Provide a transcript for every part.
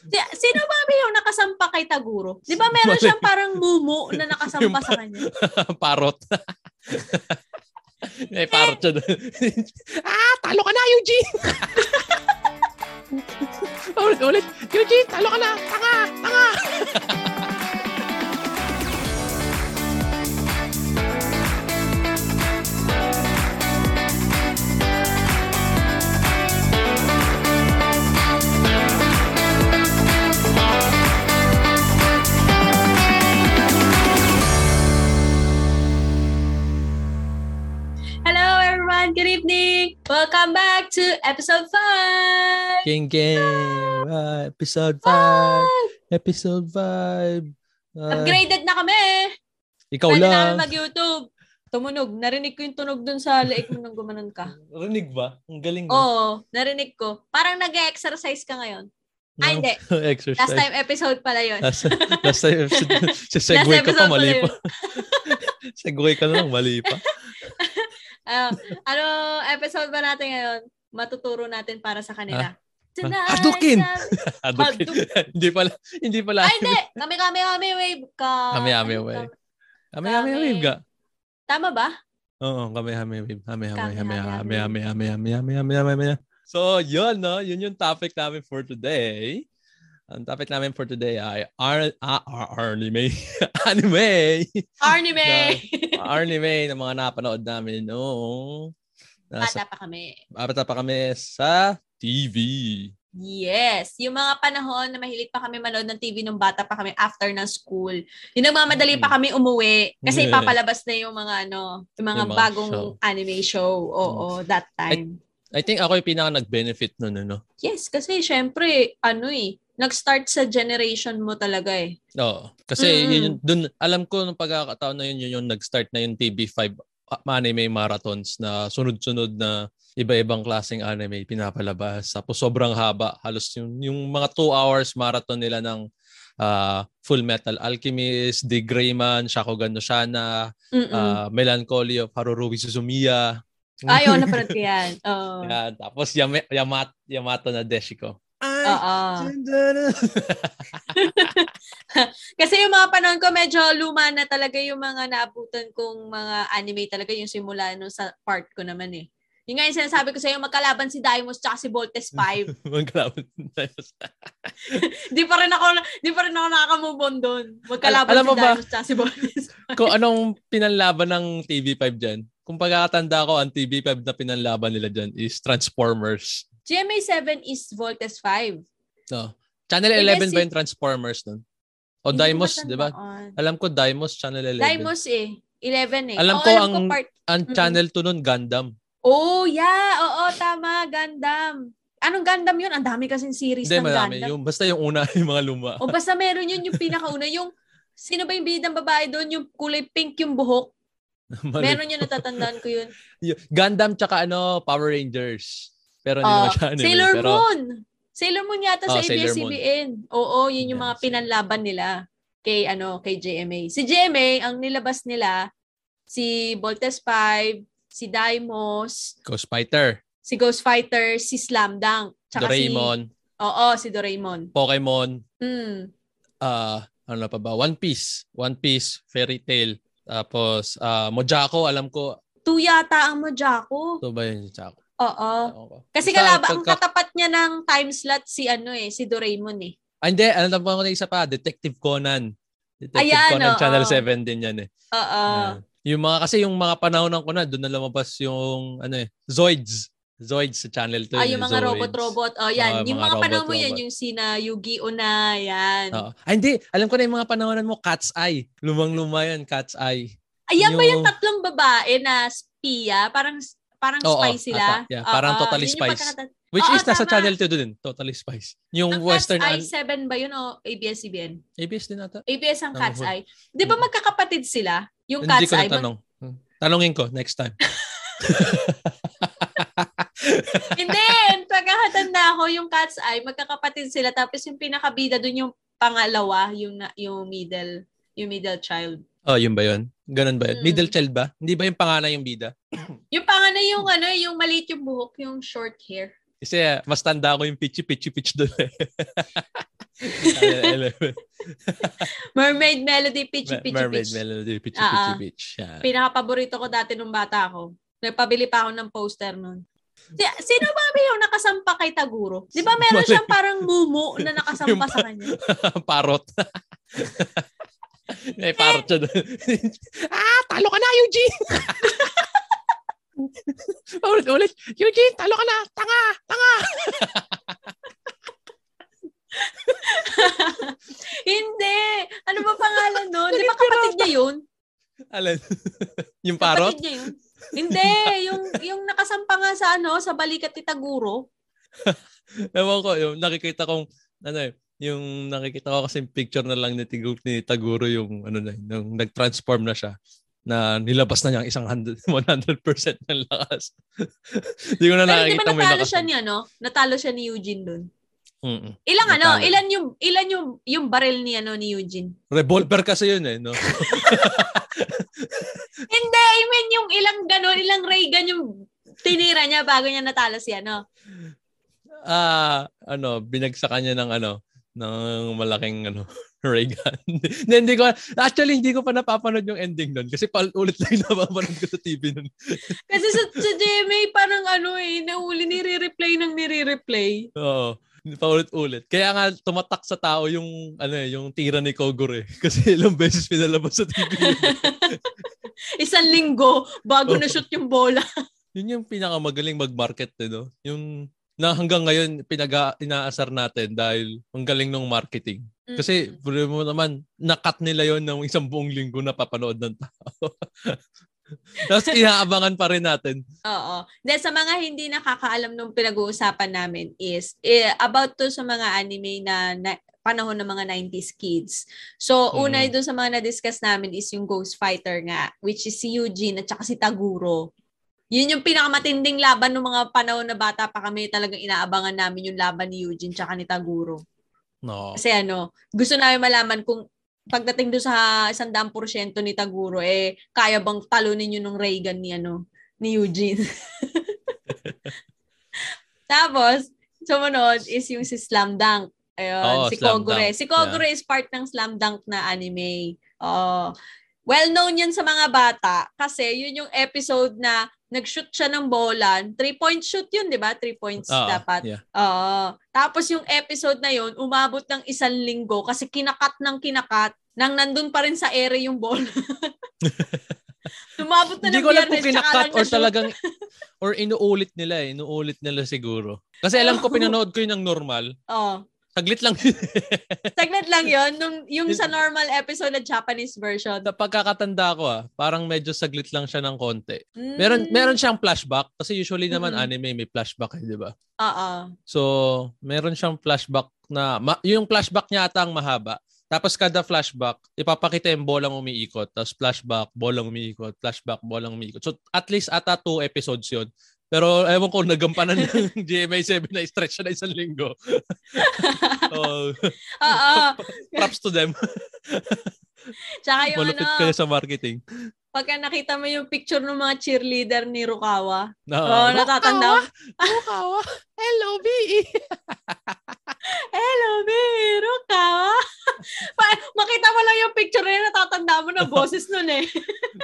Si- Sino ba yung nakasampa kay Taguro? Di ba meron Mali. siyang parang mumu na nakasampa Yung sa kanya? parot. May parot siya doon. ah, talo ka na, Eugene! ulit, ulit. Eugene, talo ka na! Tanga! Tanga! Everyone, good evening! Welcome back to episode 5! King Game! Ah, episode 5! Episode 5! Upgraded na kami! ikaw Pwede lang. namin mag-YouTube. Tumunog. Narinig ko yung tunog dun sa leeg mo nang gumanon ka. Rinig ba? Ang galing mo. Oo, narinig ko. Parang nag-exercise ka ngayon. Ah, hindi. Exercise. Last time episode pala yun. Last, last time, sa segue ka pa, episode mali pa. segue ka na lang, mali pa. Ah, ano episode ba natin ngayon? Matuturo natin para sa kanila. Tonight, Hadouken! sabi- Hadouken. hindi pala, hindi pala. Ay, hindi. Kami, kami, kami, wave ka. Kami, kami, Ano wave. ka? Kami, kami, wave ka. Tama ba? Oo, kami, kami, wave. Kami, kami, Kami, kami, kami, kami, kami, kami, kami, kami, kami, kami, kami. So, yun, no? Yun yung topic namin for today. Ang topic namin for today ay ar ah, ar anime. anime. Anime! anime na mga napanood namin noong nasa Bata pa kami. bata pa kami sa TV. Yes. Yung mga panahon na mahilig pa kami manood ng TV nung bata pa kami after ng school. Yung nagmamadali pa kami umuwi kasi ipapalabas na yung mga ano, yung mga, Yung mga bagong show. anime show. Oo, that time. I think ako yung pinaka nag-benefit nun, ano? yes, kasi syempre, ano eh, nag-start sa generation mo talaga eh. Oo. Kasi Mm-mm. yun, dun, alam ko nung pagkakataon na yun, yun yung nag-start na yung TV5 anime marathons na sunod-sunod na iba-ibang klaseng anime pinapalabas. Tapos sobrang haba. Halos yung, yung mga 2 hours marathon nila ng ah, Full Metal Alchemist, The Greyman, Shakugan no Shana, Mm-mm. ah, Melancholy of Harurubi Suzumiya. Ay, oo, napanood ko yan. Oo. Yan. Tapos Yamat, Yamato na Deshiko. Sindana. Kasi yung mga panahon ko, medyo luma na talaga yung mga naabutan kong mga anime talaga yung simula nung sa part ko naman eh. Yung nga yung sinasabi ko sa'yo, magkalaban si Daimos tsaka si Voltes 5. Magkalaban tayo sa- di pa rin ako, di pa rin ako nakaka-move on doon. Magkalaban Al- alam si Daimos tsaka si Voltes 5. Kung anong pinanlaban ng TV5 dyan, kung pagkakatanda ko, ang TV5 na pinanlaban nila dyan is Transformers. GMA7 is Voltes 5. No. Channel Eh, 11 kasi- ba yung Transformers nun? O Dimos, di ba? Alam ko Dimos, Channel 11. Daimos eh. 11 eh. Alam Oo, ko alam ang- ko part. Ang channel 2 nun, Gundam. Oh, yeah. Oo, tama. Gundam. Anong Gundam yun? Ang dami kasing series Hindi, ng marami. Gundam. Yung, basta yung una, yung mga luma. O basta meron yun yung pinakauna. Yung, sino ba yung bidang babae doon? Yung kulay pink yung buhok. Meron yun, natatandaan ko yun. Gundam tsaka ano, Power Rangers. Pero hindi Ah, naman siya anime. Sailor pero, Moon. Sailor Moon yata sa Oh, Moon. ABS-CBN. Oo, yun yung Yeah, mga pinanlaban nila kay ano kay JMA. Si JMA, ang nilabas nila, si Voltes 5, si Daimos, Ghost Fighter, si Ghost Fighter, si Slam Dunk, tsaka Doraemon, si Oo, si Doraemon. Pokemon, Mm. ah ano pa ba? One Piece. One Piece, Fairy Tail. Tapos, ah Mojako, alam ko. Two yata ang Mojako. Ito ba yun? Mojako? Oo. Kasi Basta kalaba, ang pagka- katapat niya ng time slot si ano eh, si Doraemon eh. Ah, hindi. Alam ko na isa pa. Detective Conan. Detective Ayan, Conan, oo. Channel 7 din yan eh. Oo. Yan. Yung mga, kasi yung mga panahon ng Conan, doon na lumabas yung, ano eh, Zoids. Zoids sa Channel 2. Ah, yun yung eh, mga Zoids. robot-robot. Oh, yan. Ah, yung mga mga panahon mo yan, yung sina Yu-Gi-Oh na, yan. Oo. Ah, hindi. Alam ko na yung mga panahonan mo, Cat's Eye. Lumang-luma yan, Cat's Eye. Ayan ba yung yung- tatlong babae na spia? Parang parang Oo, spy sila? ata. Yeah, parang Oo, Totally Spies. pagkakata- Which Oo, is nasa tama. Channel 2 din. Totally Spice. Yung Ang Western... Cat's Eye 7 ba yun o ABS-CBN? ABS din ata. ABS ang Cat's hul- Eye. Di ba Hmm. magkakapatid sila? Yung Hindi Cat's ko Eye. mag- natanong. Hmm. Tanungin ko next time. Hindi, pagkakatanda ako yung Cat's Eye, magkakapatid sila tapos yung pinakabida doon yung pangalawa, yung yung middle, yung middle child. oh, yun ba yun? Ganun ba yun? Hmm. Middle child ba? Hindi ba yung panganay yung bida? Yung panganay yung ano, yung maliit yung buhok, yung short hair. Kasi ah, mas tanda ko yung pitchy pitchy pitch doon eh. Mermaid Melody, Pitchy Pitchy Mermaid Pitch. Melody, Pitchy Ah, Pitchy ah. Pitch. Yeah. Pinaka-paborito ko dati nung bata ako. Nagpabili pa ako ng poster nun. Si- Sino ba yung nakasampa kay Taguro? Di ba meron siyang parang mumu na nakasampa sa kanya? parot. May siya doon. ah, talo ka na, Eugene! ulit, ulit. Eugene, talo ka na. Tanga, tanga. Hindi! Ano ba pangalan nun? Di ba kapatid niya yun? Alin? yung parot? Kapatid niya yun? Hindi! Yung, yung nakasampa nga sa ano, sa balikat ni Taguro. Ewan ko, yung nakikita kong, ano eh, yung nakikita ko kasi picture na lang ni, Tigu, ni Taguro yung, ano na, yung nag-transform na siya na nilabas na niya ang isang 100, 100% ng lakas. Hindi ko na Pero nakikita may natalo lakas. siya ni ano? Natalo siya ni Eugene dun. Mm-mm. Ilang ano? Natalo. Ilan yung ilan yung yung baril ni ano ni Eugene? Revolver kasi yun eh, no? Hindi, I mean yung ilang ganon, ilang ray gun yung tinira niya bago niya natalo si ano. Ah, ano, binagsakan niya ng ano, ng malaking ano, ray gun. hindi, hindi ko, actually, hindi ko pa napapanood yung ending nun kasi pa ulit lang napapanood ko sa TV nun. Kasi sa, sa GMA parang ano eh, nauli nire-replay ng nire-replay. Oo. Paulit-ulit. Kaya nga tumatak sa tao yung ano eh, yung tira ni Kogure kasi ilang beses pinalabas sa TV. Isang linggo bago na shoot yung bola. yun yung pinakamagaling mag-market eh, no? Yung na hanggang ngayon pinag inaasar natin dahil ang galing ng marketing. Kasi bro mo naman, nakat nila yon ng isang buong linggo na papanood ng tao. Tapos inaabangan pa rin natin. Oo. Then sa mga hindi nakakaalam nung pinag-uusapan namin is eh, about to sa mga anime na, na panahon ng mga 90s kids. So, Mm. una doon sa mga na-discuss namin is yung Ghost Fighter nga, which is si Eugene at saka si Taguro. Yun yung pinakamatinding laban ng mga panahon na bata pa kami talagang inaabangan namin yung laban ni Eugene tsaka ni Taguro. No. Kasi ano, gusto namin malaman kung pagdating doon sa isang daang porsyento ni Taguro, eh, kaya bang talunin yun ng Reagan ni, ano, ni Eugene. Tapos, sumunod is yung si Slam Dunk. Ayun, Oo, si Kogure. Dunk. Si Kogure is part ng Slam Dunk na anime. Oh, well-known yun sa mga bata kasi yun yung episode na nag-shoot siya ng bola. Three-point shoot yun, di ba? Three points Oo, dapat. yeah. Oo. Tapos yung episode na yun, umabot ng isang linggo kasi kinakat ng kinakat nang nandun pa rin sa ere yung ball. umabot na Hindi ng ko alam kung kinakat or talagang or inuulit nila eh. Inuulit nila siguro. Kasi alam ko Oo. pinanood ko yun ng normal. Oo. Saglit lang. Saglit lang yun. Nung, yung sa normal episode na Japanese version. Sa pagkakatanda ko ah, parang medyo saglit lang siya ng konti. Meron meron siyang flashback kasi usually naman Mm. anime may flashback eh, di ba? Oo. So, meron siyang flashback na ma- yung flashback niya ata ang mahaba. Tapos kada flashback, ipapakita yung bolang umiikot. Tapos flashback, bolang umiikot. Flashback, bolang umiikot. So, at least ata two episodes yun. Pero ewan ko, nagampanan ng GMA7 na stretch na isang linggo. oh, Oo. props to them. Tsaka yung Malupit ano, kayo sa marketing. Pagka nakita mo yung picture ng mga cheerleader ni Rukawa. Na, Oo, natatanda. mo. Rukawa! Hello, B! Hello, Be! Rukawa! Pa- makita mo lang yung picture na yun, natatanda mo na boses nun eh.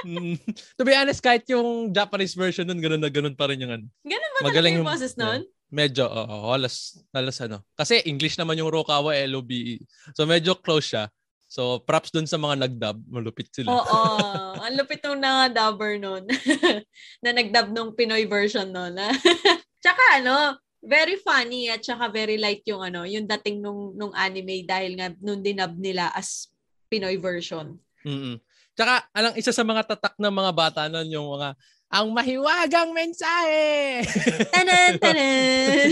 Mm, to be honest, kahit yung Japanese version nun, ganun na ganun pa rin yung ano. Ganun ba Magaling talaga yung yung- boses nun? Medyo, oo, halos, halos ano. Kasi English naman yung Rokawa, L-O-B-E. So medyo close siya. So props dun sa mga nag-dub. Malupit sila. Oo. Ang lupit nung na dubber nun. na nag-dub nung Pinoy version nun. tsaka ano, very funny at tsaka very light yung ano, yung dating nung, nung anime dahil nga nung dinub nila as Pinoy version. Mm-mm. Tsaka, alang isa sa mga tatak ng mga bata nun, yung mga, ang mahiwagang mensahe! Tanan, tanan!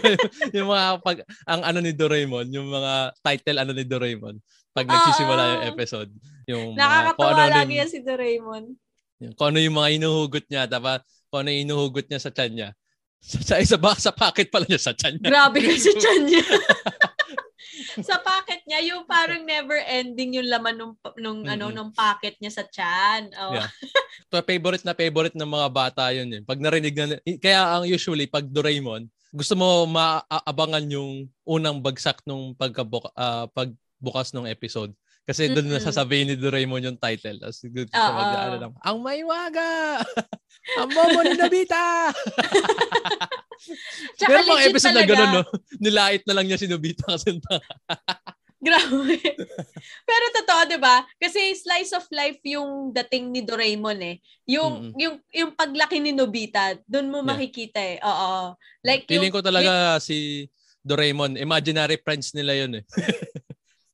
yung mga pag, ang ano ni Doraemon, yung mga title ano ni Doraemon, pag nagsisimula yung episode. Yung mga, Nakakatawa ano lagi yung- yan si Doraemon. Yung, kung ano yung mga inuhugot niya, tapos kung ano yung inuhugot niya sa tiyan niya. Sa, sa isa ba, sa pocket pala niya sa tiyan niya. Grabe kasi chan niya. sa pocket niya, yung parang never ending yung laman nung, nung ano, Mm-mm. nung pocket niya sa chan. Oh. Yeah. Pa- favorite na favorite ng mga bata yun. Eh. Pag narinig na, kaya ang usually, pag Doraemon, gusto mo maabangan yung unang bagsak nung pagkabuka, uh, pagbukas ng episode. Kasi doon mm-hmm. nasasabihin ni Doraemon yung title. Tapos doon siya mag ano lang, Ang Maywaga! ang Momo ni Nobita! Pero mga episode talaga. na gano'n, no? Nilait na lang niya si Nobita kasi Grabe. Pero totoo, 'di ba? Kasi slice of life yung dating ni Doraemon eh. Yung mm-hmm. yung yung paglaki ni Nobita, doon mo yeah. makikita eh. Oo. Like Feeling yung, ko talaga yung, si Doraemon, imaginary friends nila 'yun eh.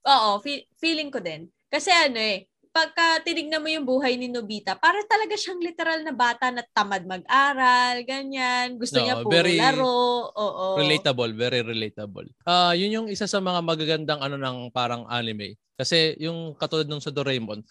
Oo, fe- feeling ko din. Kasi ano eh, pagka tinignan mo yung buhay ni Nobita, para talaga siyang literal na bata na tamad mag-aral, ganyan. Gusto no, niya puro very laro. Oo. Relatable, very relatable. Ah, uh, yun yung isa sa mga magagandang ano ng parang anime. Kasi yung katulad nung sa Doraemon,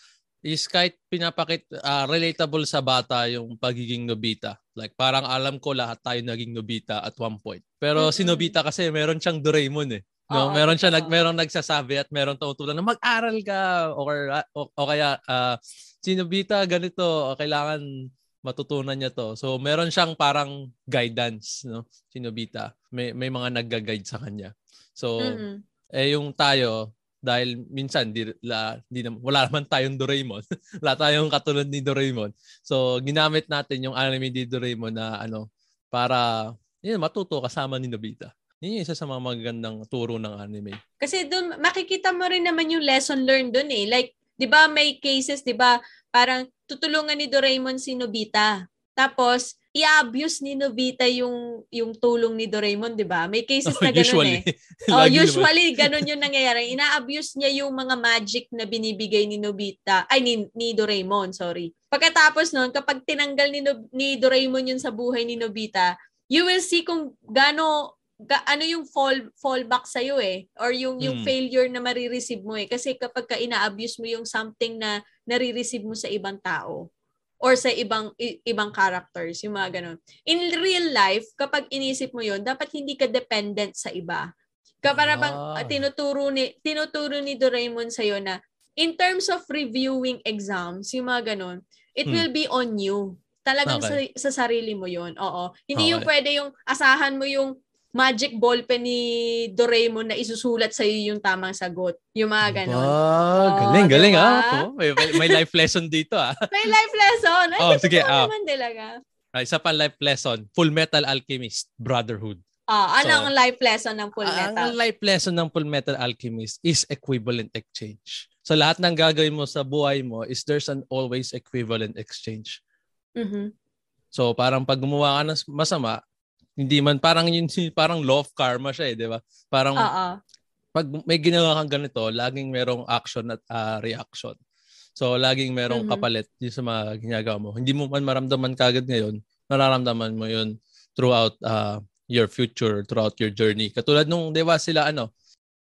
is kahit pinapakit uh, relatable sa bata yung pagiging Nobita. Like parang alam ko lahat tayo naging Nobita at one point. Pero mm-hmm. si Nobita kasi meron siyang Doraemon eh. No, Oo, meron siya nag meron nagsasabi at meron tumutulan na mag-aral ka or o, o kaya uh, sino bita ganito, kailangan matutunan niya to. So meron siyang parang guidance, no? Sino bita. May may mga nagga-guide sa kanya. So mm-hmm. eh yung tayo dahil minsan di, la, di na, wala naman tayong Doraemon. wala tayong katulad ni Doraemon. So ginamit natin yung anime ni Doraemon na ano para yun, matuto kasama ni Nobita. Yun yung isa sa mga magagandang turo ng anime. Kasi doon, makikita mo rin naman yung lesson learned doon eh. Like, di ba may cases, di ba, parang tutulungan ni Doraemon si Nobita. Tapos, i-abuse ni Nobita yung yung tulong ni Doraemon, 'di ba? May cases na ganoon usually. eh. oh, usually ganoon yung nangyayari. Ina-abuse niya yung mga magic na binibigay ni Nobita, ay ni, ni Doraemon, sorry. Pagkatapos noon, kapag tinanggal ni, no, ni Doraemon yun sa buhay ni Nobita, you will see kung gaano ga, ano yung fall fallback sa iyo eh or yung yung mm. failure na marireceive mo eh kasi kapag ka ina-abuse mo yung something na nare-receive mo sa ibang tao or sa ibang i, ibang characters yung mga ganun in real life kapag inisip mo yon dapat hindi ka dependent sa iba kapara bang ah. tinuturo ni tinuturo ni Doraemon sa iyo na in terms of reviewing exams yung mga ganun it hmm. will be on you talagang okay. sa, sa sarili mo yon oo hindi okay. yung pwede yung asahan mo yung magic ballpen ni Doraemon na isusulat sa iyo yung tamang sagot. Yung mga ganun. Ah, oh, galing, diba? galing ah. Oh, may, may life lesson dito ah. may life lesson. Ay, oh, sige. Ah. naman talaga. Ay, isa pa life lesson. Full Metal Alchemist, Brotherhood. Ah, ano so, ang life lesson ng Full Metal? Ang life lesson ng Full Metal Alchemist is equivalent exchange. So lahat ng gagawin mo sa buhay mo is there's an always equivalent exchange. Mm-hmm. So parang pag gumawa ka ng masama, hindi man parang yun parang law of karma siya eh, 'di ba? Parang Uh-oh. pag may ginawa kang ganito, laging merong action at uh, reaction. So laging merong mm-hmm. kapalit yung sa mga ginagawa mo. Hindi mo man maramdaman kagad ngayon, nararamdaman mo 'yun throughout uh, your future, throughout your journey. Katulad nung 'di ba sila ano,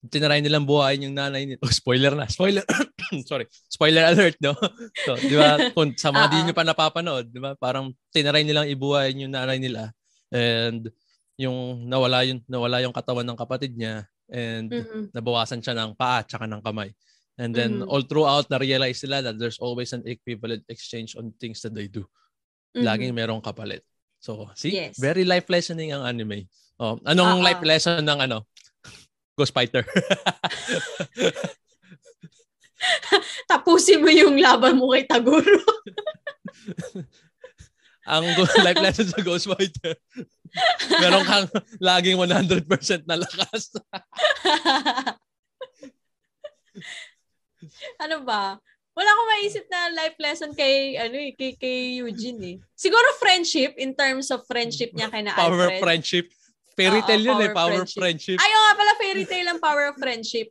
tinaray nilang buhayin yung nanay nito. Oh, spoiler na. Spoiler. Sorry. Spoiler alert, no? So, di ba? Kung sa mga di nyo pa napapanood, di ba? Parang tinaray nilang ibuhayin yung nanay nila and yung nawala yung nawala yung katawan ng kapatid niya and mm-hmm. nabawasan siya ng paa at ng kamay. And then mm-hmm. all throughout na-realize nila that there's always an equivalent exchange on things that they do. Mm-hmm. Laging merong kapalit. So, see? Yes. Very life lessoning ang anime. Oh, anong Uh-oh. life lesson ng ano? Ghost Fighter. Tapusin mo yung laban mo kay Taguro. ang life lesson sa Ghost Fighter. Meron kang laging 100% na lakas. ano ba? Wala akong maisip na life lesson kay ano eh, kay, kay Eugene eh. Siguro friendship in terms of friendship niya kay na Alfred. Power friendship. Fairy tale yun eh, power friendship. friendship. Ayaw nga pala fairy tale ang power of friendship.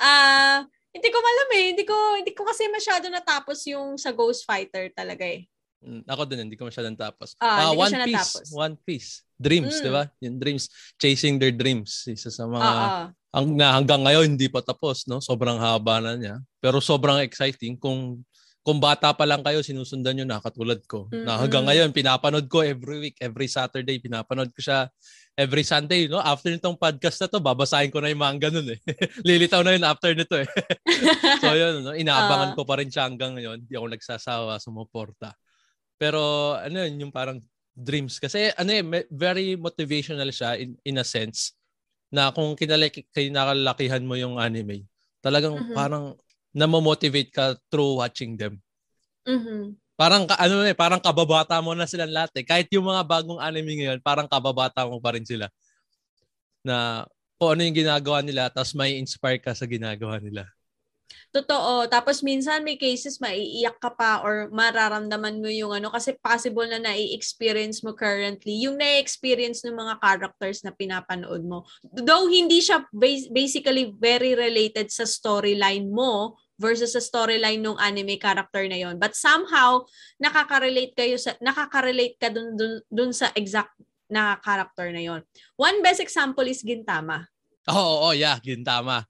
Ah, uh, hindi ko malam eh. Hindi ko hindi ko kasi masyado natapos yung sa Ghost Fighter talaga eh. Mm, ako din, hindi ko masyadong tapos. Ah, uh, One Piece. Natapos. One Piece. Dreams, mm. di ba? Yung dreams. Chasing their dreams. Isa sa mga... Uh-uh. Ang, hanggang ngayon, hindi pa tapos, no? Sobrang haba na niya. Pero sobrang exciting. Kung kung bata pa lang kayo, sinusundan nyo na katulad ko. Mm-hmm. Na hanggang ngayon, pinapanood ko every week, every Saturday, pinapanood ko siya every Sunday, no? After nitong podcast na to, babasahin ko na yung mga ganun eh. Lilitaw na yun after nito eh. so yun, no? inaabangan uh, ko pa rin siya hanggang ngayon. Hindi ako nagsasawa, sumuporta. Pero ano yun, yung parang dreams. Kasi ano eh, very motivational siya in, in a sense na kung kinalaki, kinakalakihan mo yung anime, talagang mm-hmm. parang namomotivate ka through watching them. Mm-hmm. Parang ano eh, parang kababata mo na silang lahat eh. Kahit yung mga bagong anime ngayon, parang kababata mo pa rin sila. Na kung ano yung ginagawa nila, tapos may inspire ka sa ginagawa nila. Totoo. Tapos minsan may cases maiiyak ka pa or mararamdaman mo yung ano kasi possible na nai-experience mo currently yung na-experience ng mga characters na pinapanood mo. Though hindi siya basically very related sa storyline mo versus sa storyline ng anime character na yon. But somehow nakaka-relate kayo sa nakaka-relate ka dun, dun, dun sa exact na character na yon. One best example is Gintama. Oo, oh, oh, yeah, Gintama.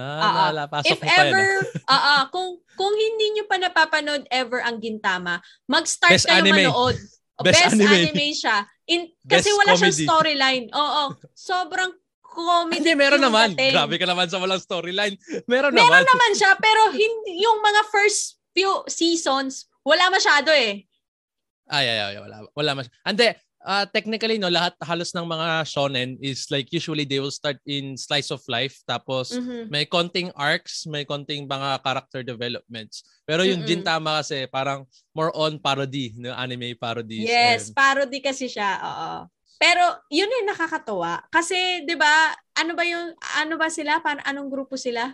Ah, uh, pasok If ever, ah, uh, kung kung hindi niyo pa napapanood ever ang Gintama, mag-start Best kayo anime. manood. Best, Best anime. anime siya. In, kasi Best wala comedy. siyang storyline. Oo, sobrang comedy. Hindi, meron naman. Dating. Grabe ka naman sa walang storyline. Meron, meron naman. Meron naman siya, pero hindi, yung mga first few seasons, wala masyado eh. Ay, ay, ay, wala. Wala masyado. Ande, uh, technically no lahat halos ng mga shonen is like usually they will start in slice of life tapos mm-hmm. may konting arcs, may konting mga character developments. Pero yung mm-hmm. Gintama kasi parang more on parody, no anime parodies. Yes, and... parody kasi siya. Oo. Pero yun yung nakakatuwa kasi 'di ba ano ba yung ano ba sila? Paano anong grupo sila?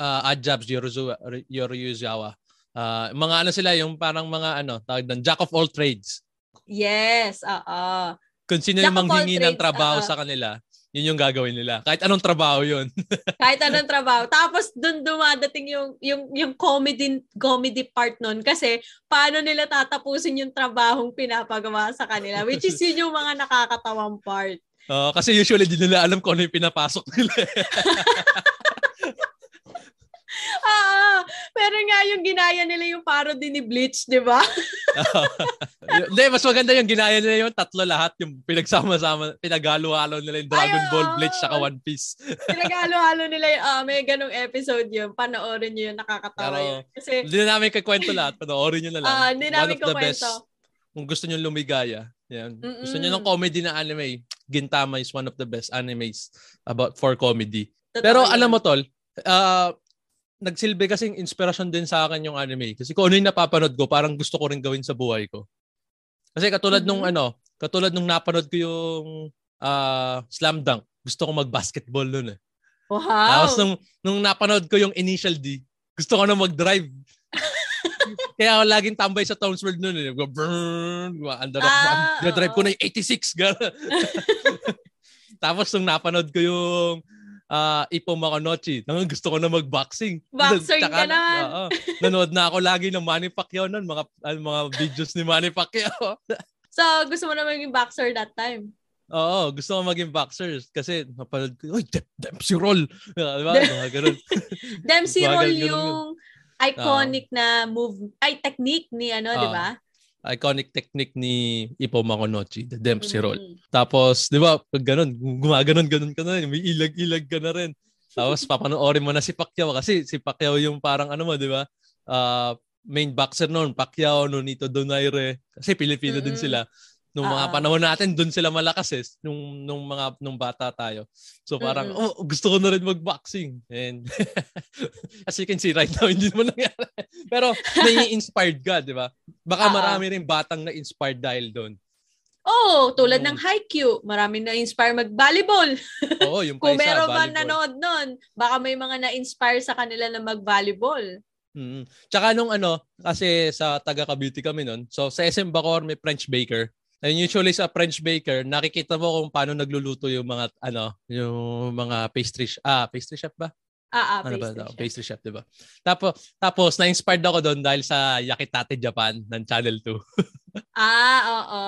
Uh, Adjabs Yoryuzawa. Uh, mga ano sila yung parang mga ano tawag doon Jack of all trades. Yes, oo. Kung sino yung manghingi ng trabaho uh, sa kanila, yun yung gagawin nila. Kahit anong trabaho yun. Kahit anong trabaho. Tapos doon dumadating yung yung yung comedy comedy part noon kasi paano nila tatapusin yung trabahong pinapagawa sa kanila which is yun yung mga nakakatawang part. Uh, kasi usually di nila alam kung ano yung pinapasok nila. Oo. Pero nga yung ginaya nila yung parody ni Bleach, di ba? Hindi, mas maganda yung ginaya nila yung tatlo lahat, yung pinagsama-sama, pinagalo-halo nila yung Dragon Ay, Ball, Bleach, saka One Piece. pinagalo-halo nila yung, uh, may ganong episode yun. Panoorin nyo yun, nakakatawa Pero, yun. Kasi, hindi na namin kakwento lahat, panoorin nyo na lang. Uh, hindi namin kakwento. Kung gusto nyo lumigaya, yan. Mm-mm. Gusto nyo ng comedy na anime, Gintama is one of the best animes about for comedy. Totoo Pero yan. alam mo, Tol, uh, nagsilbi kasing inspirasyon din sa akin yung anime. Kasi kung ano yung napapanood ko, parang gusto ko rin gawin sa buhay ko. Kasi katulad mm-hmm. nung ano, katulad nung napanood ko yung uh, Slam Dunk, gusto ko mag-basketball noon eh. Wow! Tapos nung, nung napanood ko yung Initial D, gusto ko na mag-drive. Kaya ako laging tambay sa Towns World noon eh. Go, brrrr, under ah, drive ko na yung 86. Tapos nung napanood ko yung uh, Ipo Makonochi. Nang gusto ko na mag-boxing. Boxer ka na. Uh, nanood na ako lagi ng Manny Pacquiao noon, mga uh, mga videos ni Manny Pacquiao. so, gusto mo na maging boxer that time? Oo, gusto ko maging boxer kasi napanood ko, uy, Dempsey Roll. Diba? Mga ganun. Dempsey Roll yung iconic uh, na move, ay technique ni ano, uh, di ba? Iconic technique ni Ipo Makonochi, the Dempsey roll. Mm-hmm. Tapos, di ba, pag ganun, gumaganon-ganon ka na rin, may ilag-ilag ka na rin. Tapos, papanoorin mo na si Pacquiao kasi si Pacquiao yung parang ano mo, di ba? Uh, main boxer noon, Pacquiao, Nonito Donaire. Kasi Pilipino mm-hmm. din sila. Nung mga uh, panahon natin, doon sila malakas eh. Nung, nung mga nung bata tayo. So parang, mm-hmm. oh, gusto ko na rin mag-boxing. And as you can see right now, hindi naman nangyari. Pero nai-inspired ka, di ba? Baka uh, marami rin batang na-inspired dahil doon. Oo, oh, tulad mm. ng Haikyuu, marami na-inspire mag-volleyball. Oo, yung Kung meron man nanood nun, baka may mga na-inspire sa kanila na mag-volleyball. Mm. Tsaka nung ano, kasi sa taga Cavite kami nun, so sa SM Bacor may French baker. And usually sa French baker, nakikita mo kung paano nagluluto yung mga ano, yung mga pastry ah, pastry chef ba? Ah, ah ano pastry, ba? chef. pastry chef, 'di ba? Tapos tapos na-inspired ako doon dahil sa Yakitate Japan ng Channel 2. ah, oo.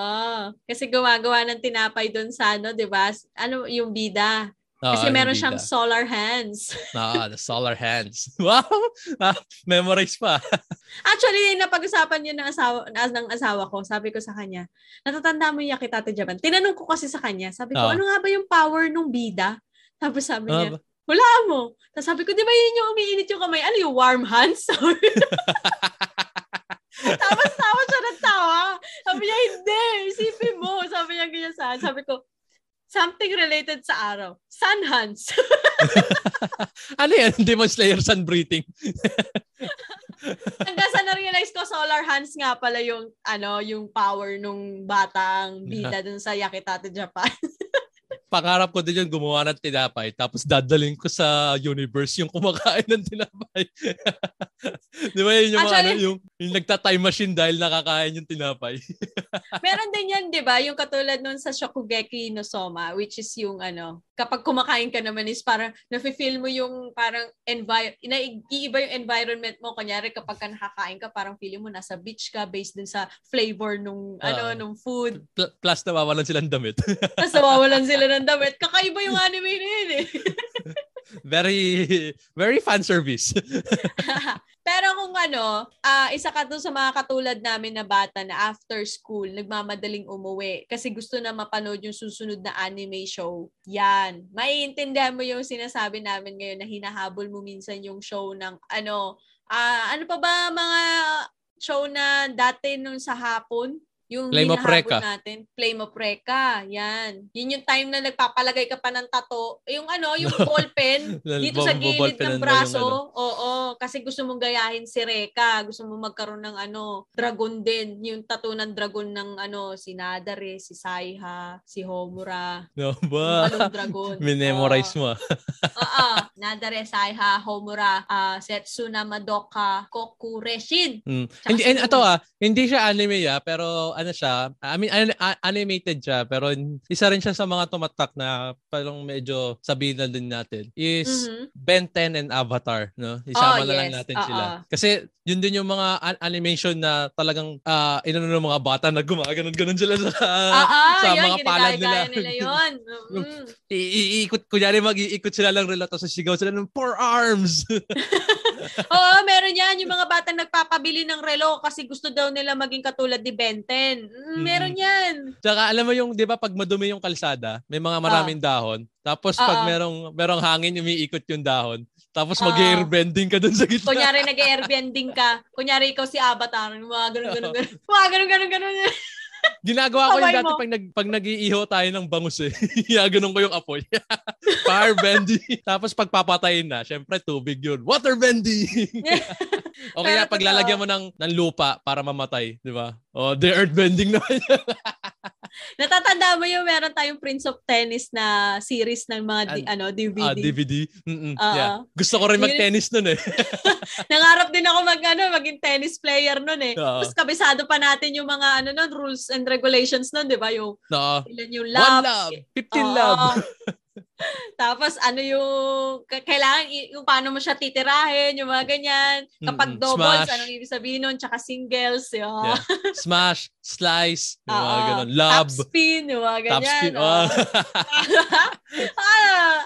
Kasi gumagawa ng tinapay doon sa ano, 'di ba? Ano yung bida? Kasi meron siyang solar hands. ah, the solar hands. Wow! Ah, memorize pa. Actually, napag-usapan niya ng asawa, ng asawa ko. Sabi ko sa kanya, natatanda mo yung Yakitate Japan. Tinanong ko kasi sa kanya, sabi ko, oh. ano nga ba yung power ng bida? Tapos sabi niya, uh, wala mo. Tapos sabi ko, di ba yun yung umiinit yung kamay? Ano yung warm hands? Tapos tawa siya ng tawa. Sabi niya, hindi. Si sa sabi ko, something related sa araw. Sun Hans. ano yan? Demon Slayer sun breathing. Hanggang sa na-realize ko, solar hands nga pala yung, ano, yung power nung batang bida dun sa Yakitate Japan. pangarap ko din yun gumawa ng tinapay tapos dadalhin ko sa universe yung kumakain ng tinapay. Di ba yun yung, Actually, ano, yung, yung nagta-time machine dahil nakakain yung tinapay. meron din yan, di ba? Yung katulad nun sa Shokugeki no Soma, which is yung ano, kapag kumakain ka naman is parang nafe-feel mo yung parang envir naiiba yung environment mo. Kunyari kapag ka nakakain ka, parang feeling mo nasa beach ka based dun sa flavor nung uh, ano nung food. Plus nawawalan silang damit. Plus nawawalan sila ng damit. Kakaiba yung anime na yun eh. very very fan service. Pero kung ano, uh, isa ka doon sa mga katulad namin na bata na after school, nagmamadaling umuwi kasi gusto na mapanood yung susunod na anime show. Yan. Maiintindihan mo yung sinasabi namin ngayon na hinahabol mo minsan yung show ng ano, uh, ano pa ba mga show na dati nung sa hapon? Yung Reka. natin, Flame of Reka. Yan. Yun yung time na nagpapalagay ka pa ng tato. Yung ano, yung ball pen dito sa gilid ng braso. Ano. Oo, kasi gusto mong gayahin si Reka. Gusto mong magkaroon ng ano, dragon din. Yung tato ng dragon ng ano, si Nadare, si Saiha, si Homura. No ba? Yung dragon. Minemorize mo. Ah. Oo. Nadare, Saiha, Homura, uh, Setsuna, Madoka, Kokureshin. Mm. Hindi, and, ito ah, hindi siya anime ah, pero ano siya, I mean, animated siya, pero isa rin siya sa mga tumatak na parang medyo sabihin na din natin is mm-hmm. Ben 10 and Avatar, no? Isama oh, na yes. lang natin Uh-oh. sila. Kasi yun din yung mga animation na talagang uh, inano ng mga bata na gumaganon-ganon sila sa, uh-oh, sa yun, mga palad nila. nila yun. Mm-hmm. Iikot, kunyari mag-iikot sila lang relo, tapos sigaw sila ng four arms. Oo, meron yan. Yung mga batang nagpapabili ng relo kasi gusto daw nila maging katulad ni Benten. Mm, meron yan. Tsaka alam mo yung, di ba, pag madumi yung kalsada, may mga maraming uh. dahon. Tapos pag uh-oh. merong, merong hangin, umiikot yung dahon. Tapos uh, mag-airbending ka dun sa gitna. Kunyari nag-airbending ka. Kunyari ikaw si Avatar. Mga ganun, ganun, ganun. Mga ganun, ganun, ganun. Ginagawa ko yung dati pag, nag, pag nag-iiho tayo ng bangus eh. Ginaganon ko yung apoy. Fire bending. Tapos pagpapatayin na, syempre tubig yun. Water bending. o kaya paglalagyan mo ng, ng lupa para mamatay, di ba? O, the earth bending naman. Natatanda mo yung meron tayong Prince of Tennis na series ng mga di, ano DVD. Ah, uh, DVD. Mm-mm, uh, yeah. Gusto ko rin mag-tennis noon eh. Nangarap din ako mag ano, maging tennis player noon eh. Uh, Tapos kabisado pa natin yung mga ano noon, rules and regulations noon, 'di ba? Yung uh, ilan yung love. One love, 15 uh, love. Tapos ano yung kailangan yung paano mo siya titirahin, yung mga ganyan. Kapag mm-hmm. doubles, Smash. anong ibig sabihin nun? Tsaka singles. Yung... Yeah. Smash, slice, yung mga ganun. Love. Top spin, yung mga ganyan. Top spin. Oh. ah,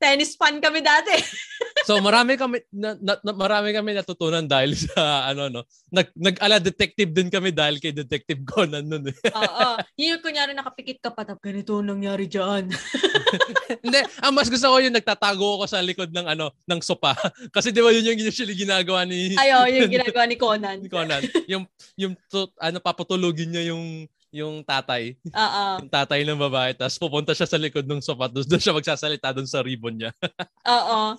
tennis fan kami dati. so marami kami na, na, na, marami kami natutunan dahil sa ano no. Nag nag-ala detective din kami dahil kay Detective Conan noon eh. Oo. Yung kunyari nakapikit ka pa tap ganito nangyari diyan. Hindi, ang mas gusto ko yung nagtatago ako sa likod ng ano, ng sopa. Kasi 'di ba yun yung usually ginagawa ni Ayo, yung ginagawa ni Conan. ni Conan. Yung yung to, ano papatulugin niya yung yung tatay. Oo. Yung tatay ng babae. Tapos pupunta siya sa likod ng sofa. Doon siya magsasalita doon sa ribbon niya. Oo.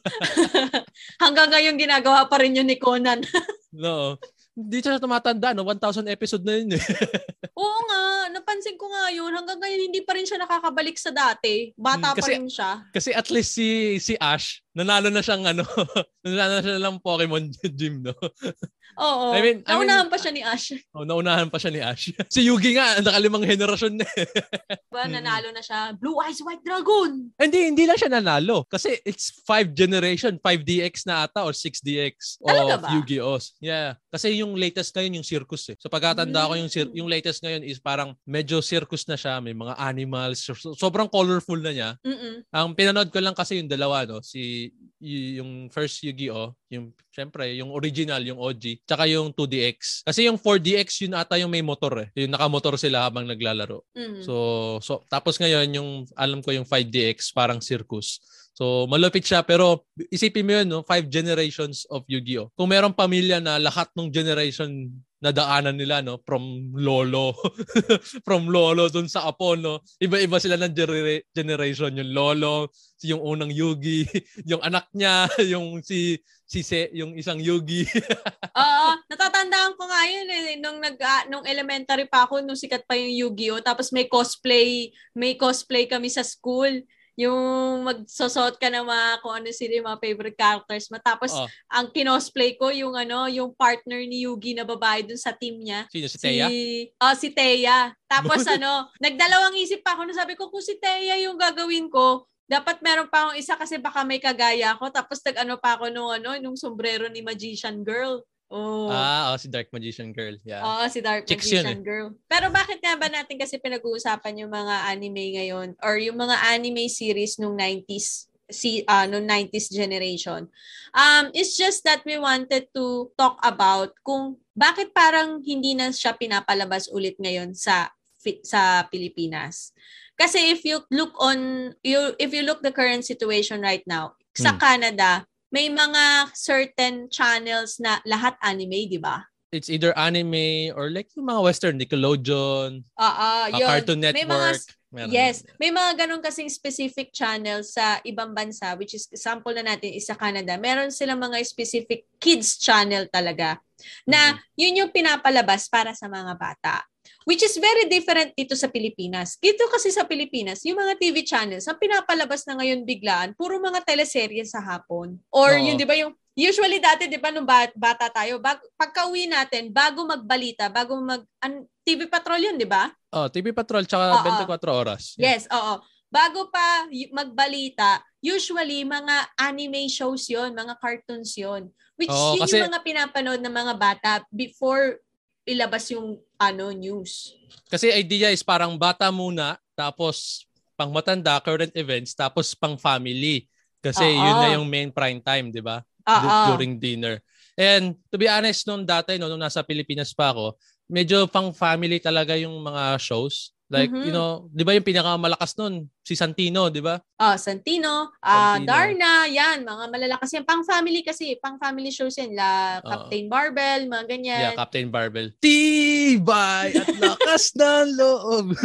Hanggang ngayon ginagawa pa rin yun ni Conan. no. Hindi siya tumatanda, no? 1,000 episode na yun eh. Oo nga, napansin ko nga yun. Hanggang ngayon hindi pa rin siya nakakabalik sa dati. Bata kasi, pa rin siya. Kasi at least si si Ash, nanalo na siyang ano, nanalo na siya ng Pokemon gym, no? Oo. I mean, naunahan I mean, pa siya ni Ash. Oh, naunahan pa siya ni Ash. si Yugi nga, nakalimang henerasyon na. Eh. ba, nanalo na siya. Blue Eyes White Dragon! Hindi, hindi lang siya nanalo. Kasi it's 5 generation, 5DX na ata or 6DX of Yu-Gi-Oh! Yeah. Kasi yung latest ngayon, yung circus eh. So pagkatanda mm. ko, yung, yung latest ngayon is parang medyo circus na siya. May mga animals. So, sobrang colorful na niya. Mm-mm. Ang pinanood ko lang kasi yung dalawa, no? Si yung first Yu-Gi-Oh, yung syempre yung original, yung OG, tsaka yung 2DX. Kasi yung 4DX yun ata yung may motor eh. Yung nakamotor sila habang naglalaro. Mm. So so tapos ngayon yung alam ko yung 5DX parang circus. So, malupit siya. Pero isipin mo yun, no? five generations of Yu-Gi-Oh! Kung merong pamilya na lahat ng generation nadaanan nila no from lolo. From lolo dun sa apo no. Iba-iba sila ng gener- generation. Yung lolo yung unang yugi yung anak niya yung si si Se, yung isang yugi. Oo, natatandaan ko nga yun eh nung nag uh, nung elementary pa ako nung sikat pa yung Yu-Gi-Oh! Tapos may cosplay may cosplay kami sa school yung magsosot ka ng mga kung ano sila yung mga favorite characters mo. Tapos, oh. ang kinosplay ko, yung ano, yung partner ni Yugi na babae dun sa team niya. Sino? Si Teya? Si, oh, si Teya. Tapos ano, nagdalawang isip pa ako na sabi ko, kung si Teya yung gagawin ko, dapat meron pa akong isa kasi baka may kagaya ko. Tapos nag-ano pa ako nung ano, nung sombrero ni Magician Girl. Oh. Ah, oh, si Dark Magician Girl. Yeah. Oo, si Dark Chicks Magician yun, eh. Girl. Pero bakit nga ba natin kasi pinag-uusapan yung mga anime ngayon or yung mga anime series nung 90s si uh, nung 90s generation. Um it's just that we wanted to talk about kung bakit parang hindi na siya pinapalabas ulit ngayon sa sa Pilipinas. Kasi if you look on you if you look the current situation right now sa hmm. Canada, may mga certain channels na lahat anime, di ba? It's either anime or like yung mga western, Nickelodeon, uh, uh, Cartoon Network. May mga, Meron. Yes. May mga ganun kasing specific channels sa ibang bansa, which is example na natin is sa Canada. Meron silang mga specific kids channel talaga na mm-hmm. yun yung pinapalabas para sa mga bata. Which is very different dito sa Pilipinas. Dito kasi sa Pilipinas, yung mga TV channels, ang pinapalabas na ngayon biglaan, puro mga teleserye sa hapon. Or Oo. yun, di ba, yung Usually dati, di ba, nung bata tayo, bag, pagka-uwi natin, bago magbalita, bago mag... An, TV Patrol yun, di ba? Oh, TV Patrol, tsaka oo. 24 oras. Yeah. Yes, oo. Bago pa magbalita, usually mga anime shows yon mga cartoons yon Which oo, yun kasi, yung mga pinapanood ng mga bata before ilabas yung ano news. Kasi idea is parang bata muna, tapos pang matanda, current events, tapos pang family. Kasi Uh-oh. yun na yung main prime time, di ba? During dinner. And to be honest, nung dati, no, nung nasa Pilipinas pa ako, medyo pang family talaga yung mga shows. Like, mm-hmm. you know, 'di ba yung pinakamalakas noon, si Santino, 'di ba? Oh, Santino, ah uh, Darna, 'yan, mga malalakas yan. Pang family kasi, pang family shows yan, la Captain uh, Barbell, mga ganyan. Yeah, Captain Barbell. Tibay at lakas ng loob.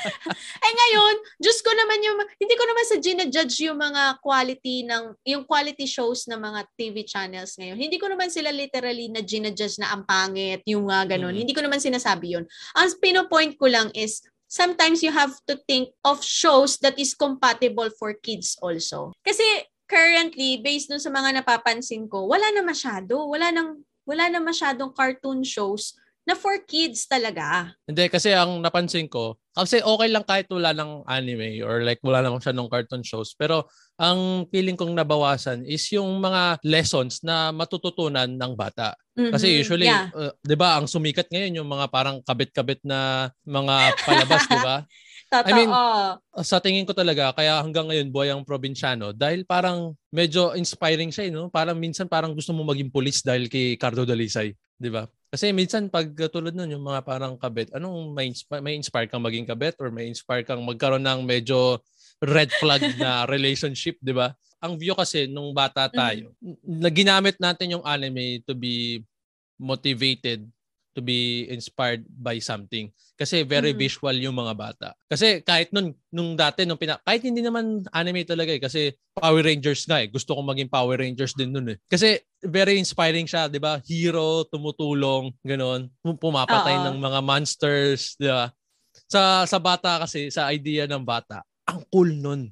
eh ngayon, Diyos ko naman yung hindi ko naman sa gina-judge yung mga quality ng yung quality shows ng mga TV channels ngayon. Hindi ko naman sila literally na gina-judge na ang pangit, yung uh, ganun. Mm-hmm. Hindi ko naman sinasabi 'yon. Ang pino-point ko lang is sometimes you have to think of shows that is compatible for kids also. Kasi currently, based dun sa mga napapansin ko, wala na masyado. Wala nang wala na masyadong cartoon shows na for kids talaga. Hindi, kasi ang napansin ko, kasi okay lang kahit wala ng anime or like wala naman siya ng cartoon shows. Pero ang feeling kong nabawasan is yung mga lessons na matututunan ng bata. Mm-hmm. Kasi usually, yeah. uh, 'di ba, ang sumikat ngayon yung mga parang kabit-kabit na mga palabas, 'di ba? Totoo. I mean, sa tingin ko talaga, kaya hanggang ngayon buhay ang probinsyano dahil parang medyo inspiring siya, eh, no? Parang minsan parang gusto mo maging pulis dahil kay Cardo Dalisay, 'di ba? Kasi minsan pag tulad nun, yung mga parang kabit, anong may, may inspire kang maging kabit or may inspire kang magkaroon ng medyo red flag na relationship, di ba? Ang view kasi nung bata tayo, mm-hmm. na ginamit natin yung anime to be motivated to be inspired by something. Kasi very mm-hmm. visual yung mga bata. Kasi kahit nung, nung dati, nung pina, kahit hindi naman anime talaga eh, kasi Power Rangers nga eh. Gusto kong maging Power Rangers din nun eh. Kasi very inspiring siya, di ba? Hero, tumutulong, ganon. Pumapatay Uh-oh. ng mga monsters, di ba? Sa, sa bata kasi, sa idea ng bata, ang cool nun.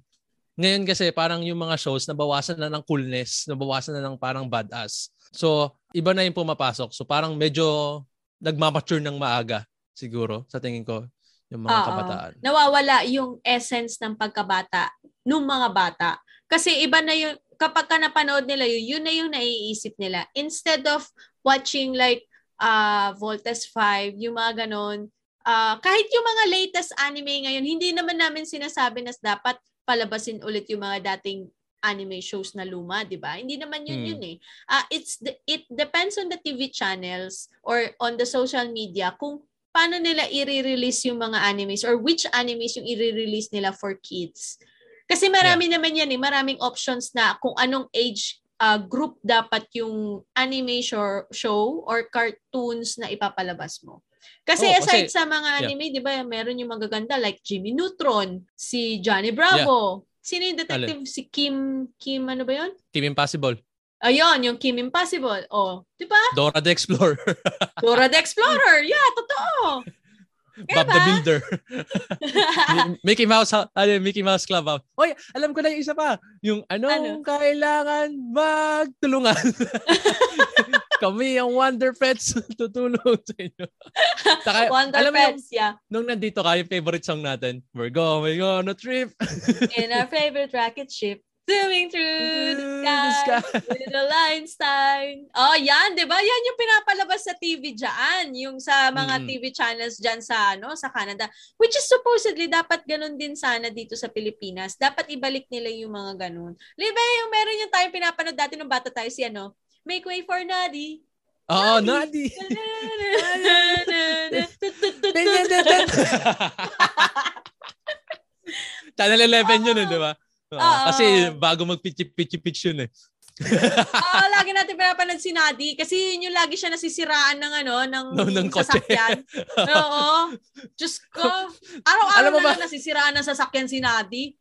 Ngayon kasi parang yung mga shows nabawasan na ng coolness, nabawasan na ng parang badass. So, iba na yung pumapasok. So, parang medyo nagmamature ng maaga siguro sa tingin ko yung mga Oo. kabataan. Nawawala yung essence ng pagkabata ng mga bata. Kasi iba na yung kapag ka napanood nila yun, yun na yung naiisip nila. Instead of watching like uh, Voltes 5, yung mga ganon, uh, kahit yung mga latest anime ngayon, hindi naman namin sinasabi na dapat palabasin ulit yung mga dating anime shows na luma, 'di ba? Hindi naman 'yun hmm. yun eh. Uh, it's the, it depends on the TV channels or on the social media kung paano nila i-release yung mga animes or which animes yung i-release nila for kids. Kasi marami yeah. naman yan eh, maraming options na kung anong age uh, group dapat yung anime show, show or cartoons na ipapalabas mo. Kasi Oo, aside kasi- sa mga anime, 'di ba, meron yung magaganda like Jimmy Neutron, si Johnny Bravo. Sino yung detective? Si Kim Kim ano ba 'yon? Kim Impossible. Ayun, yung Kim Impossible. Oh, 'di ba? Dora the Explorer. Dora the Explorer. Yeah, totoo. Bob the Builder. Mickey Mouse, ano, Mickey Mouse Club. Hoy, alam ko na yung isa pa. Yung anong Ano? kailangan magtulungan. Kami ang Wonder Pets tutulong sa inyo. Saka, Wonder alam mo yung, Pets, yeah. nung nandito ka, yung favorite song natin, We're going on a trip. In our favorite rocket ship, zooming through the The sky, sky. with the Einstein. Oh, yan, 'di ba? Yan yung pinapalabas sa TV diyan, yung sa mga Mm. TV channels diyan sa ano, sa Canada, which is supposedly dapat ganun din sana dito sa Pilipinas. Dapat ibalik nila yung mga ganun. Liba yung meron yung tayong pinapanood dati nung bata tayo si ano, Make way for Nadi. Oo, Nadi. Channel 11 yun eh, di ba? Oo, Oo. Kasi bago mag-pitch-pitch-pitch yun eh. Oo, lagi natin pinapanood si Nadi kasi yun yung lagi siya nasisiraan ng ano, ng, No, ng sasakyan. Oo. Diyos ko. Araw-araw Alam mo na ba- lang nasisiraan ng sasakyan si Nadi.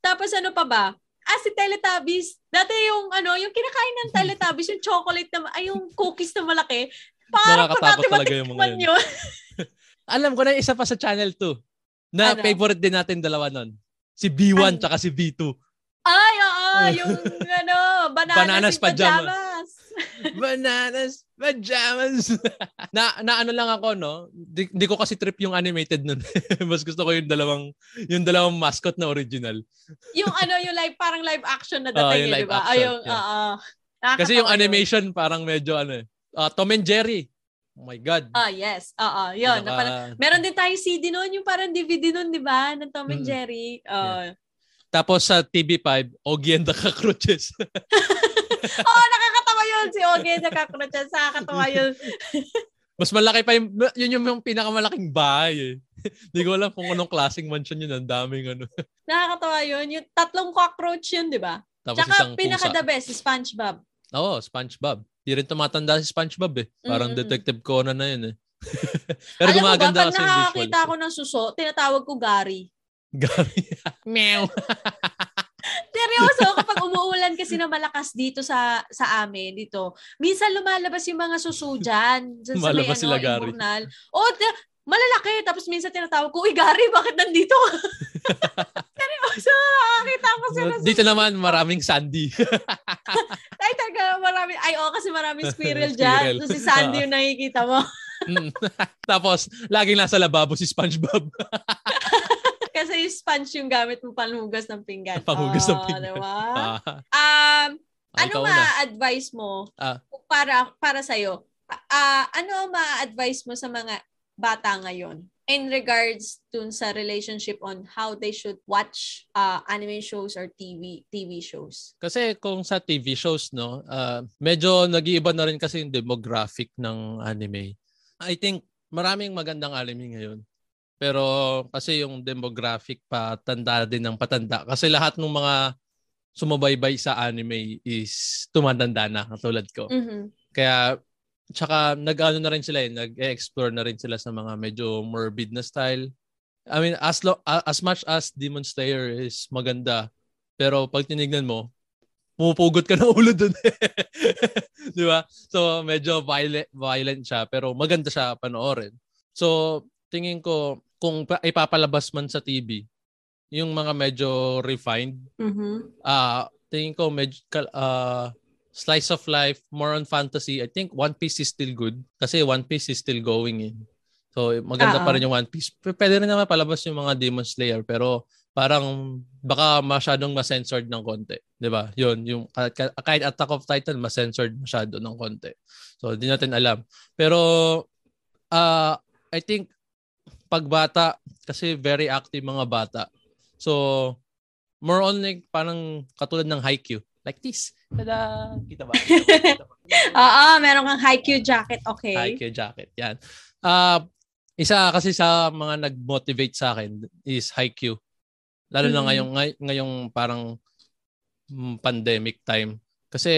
Tapos ano pa ba? Ah, si Teletubbies. Dati yung ano, yung kinakain ng Teletubbies, yung chocolate na, ay yung cookies na malaki. Parang Nakakatakot natin talaga yung mga yun. yun. Alam ko na isa pa sa Channel 2 na Ano? favorite din natin dalawa nun. Si B1 Ano? tsaka si B2. Ay, oo, yung ano, bananas, Bananas in pajama. Bananas, pajamas. na, na ano lang ako, no? Di, di ko kasi trip yung animated nun. Mas gusto ko yung dalawang, yung dalawang mascot na original. yung ano, yung live, parang live action na dating, yung eh, live di ba? action, Ay, yung, yeah. oo. Kasi yung Nakakatawa yun. animation parang medyo ano eh. Ah, Tom and Jerry. Oh my God. Ah, yes. Oo, yun. Pinaka- Na parang, meron din tayong CD noon, yung parang DVD noon, di ba? Ng Tom and Mm. Jerry. Uh, Tapos sa TV5, Ogie and the Cockroaches. Oo, nakakatawa yun. Si Ogie na Cockroaches. Nakakatawa yun. Mas malaki pa yung, yun yung, yung pinakamalaking bahay eh. Hindi ko alam kung anong klaseng mansion yun. Ang daming ano. Nakakatawa yun. Yung tatlong cockroach yun, di ba? Tapos Tsaka isang pinaka pusa. the best, si SpongeBob. Oo, SpongeBob. Di rin tumatanda si SpongeBob eh. Parang Mm-mm. Detective Conan na yun eh. Pero Alam mo ba, gumaganda pag kasi yung visual. ako ng suso, tinatawag ko Gary. Gary. Meow. Seryoso, kapag umuulan kasi na malakas dito sa sa amin, dito, minsan lumalabas yung mga suso dyan. dyan sa may, Lumalabas ano, sila, Gary. imburnal. O, t- malalaki. Tapos minsan tinatawag ko, Uy, Gary, bakit nandito? ka?" Seryoso, nakakita ko sila Dito naman maraming sandy. Ay, taga, marami. Ay, oo, kasi maraming squirrel Squirrel. dyan. So, si Sandy yung nakikita mo. Mm. Tapos, laging nasa lababo si SpongeBob. Kasi yung sponge yung gamit mo panhugas ng pinggan. Panghugas ng Oo, pinggan. Diba? Ah, Um, ah, ano ma-advise mo Ah. para para sa iyo? ano ma-advise mo sa mga bata ngayon in regards dun sa relationship on how they should watch uh, anime shows or TV TV shows? Kasi kung sa TV shows, no, ah, medyo nag-iiba na rin kasi yung demographic ng anime. I think maraming magandang anime ngayon. Pero kasi yung demographic pa tanda din ng patanda. Kasi lahat ng mga sumubaybay sa anime is tumatanda na katulad ko. Mhm. Kaya tsaka nag-ano na rin sila eh, nag-explore na rin sila sa mga medyo morbid na style. I mean, as lo- as much as Demon Slayer is maganda, pero pag tinignan mo, pumupugot ka ng ulo dun. Di ba? So, medyo violent, violent siya, pero maganda siya panoorin. So, tingin ko, kung pa- ipapalabas man sa TV, yung mga medyo refined, Mhm. ah tingin ko medyo ah, slice of life, more on fantasy. I think One Piece is still good kasi One Piece is still going in. So maganda Ah, pa rin yung One Piece. Pwede rin naman palabas yung mga Demon Slayer pero parang baka masyadong ma-censored ng konti. 'Di ba? Yun, yung kahit, Attack of Titan ma-censored masyado ng konti. So hindi natin alam. Pero ah I think pagbata kasi very active mga bata. So more on like parang katulad ng Haikyuu. Like this. Tada! Kita ba? Oo, meron kang Haikyuu jacket, okay? Haikyuu jacket. Yan. Ah, isa kasi sa mga nag-motivate sa akin is Haikyuu. Lalo na Mm. ngayong ngay- ngayong parang mm, pandemic time Kasi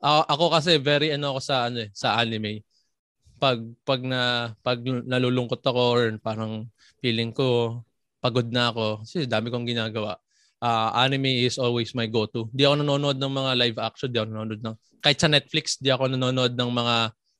uh, ako kasi very ano ako sa ano eh, sa anime. Pag pag na pag nalulungkot ako or parang feeling ko pagod na ako kasi dami kong ginagawa. Uh, anime is always my go-to. Di ako nanonood ng mga live action, di ako nanonood ng kahit sa Netflix, di ako nanonood ng mga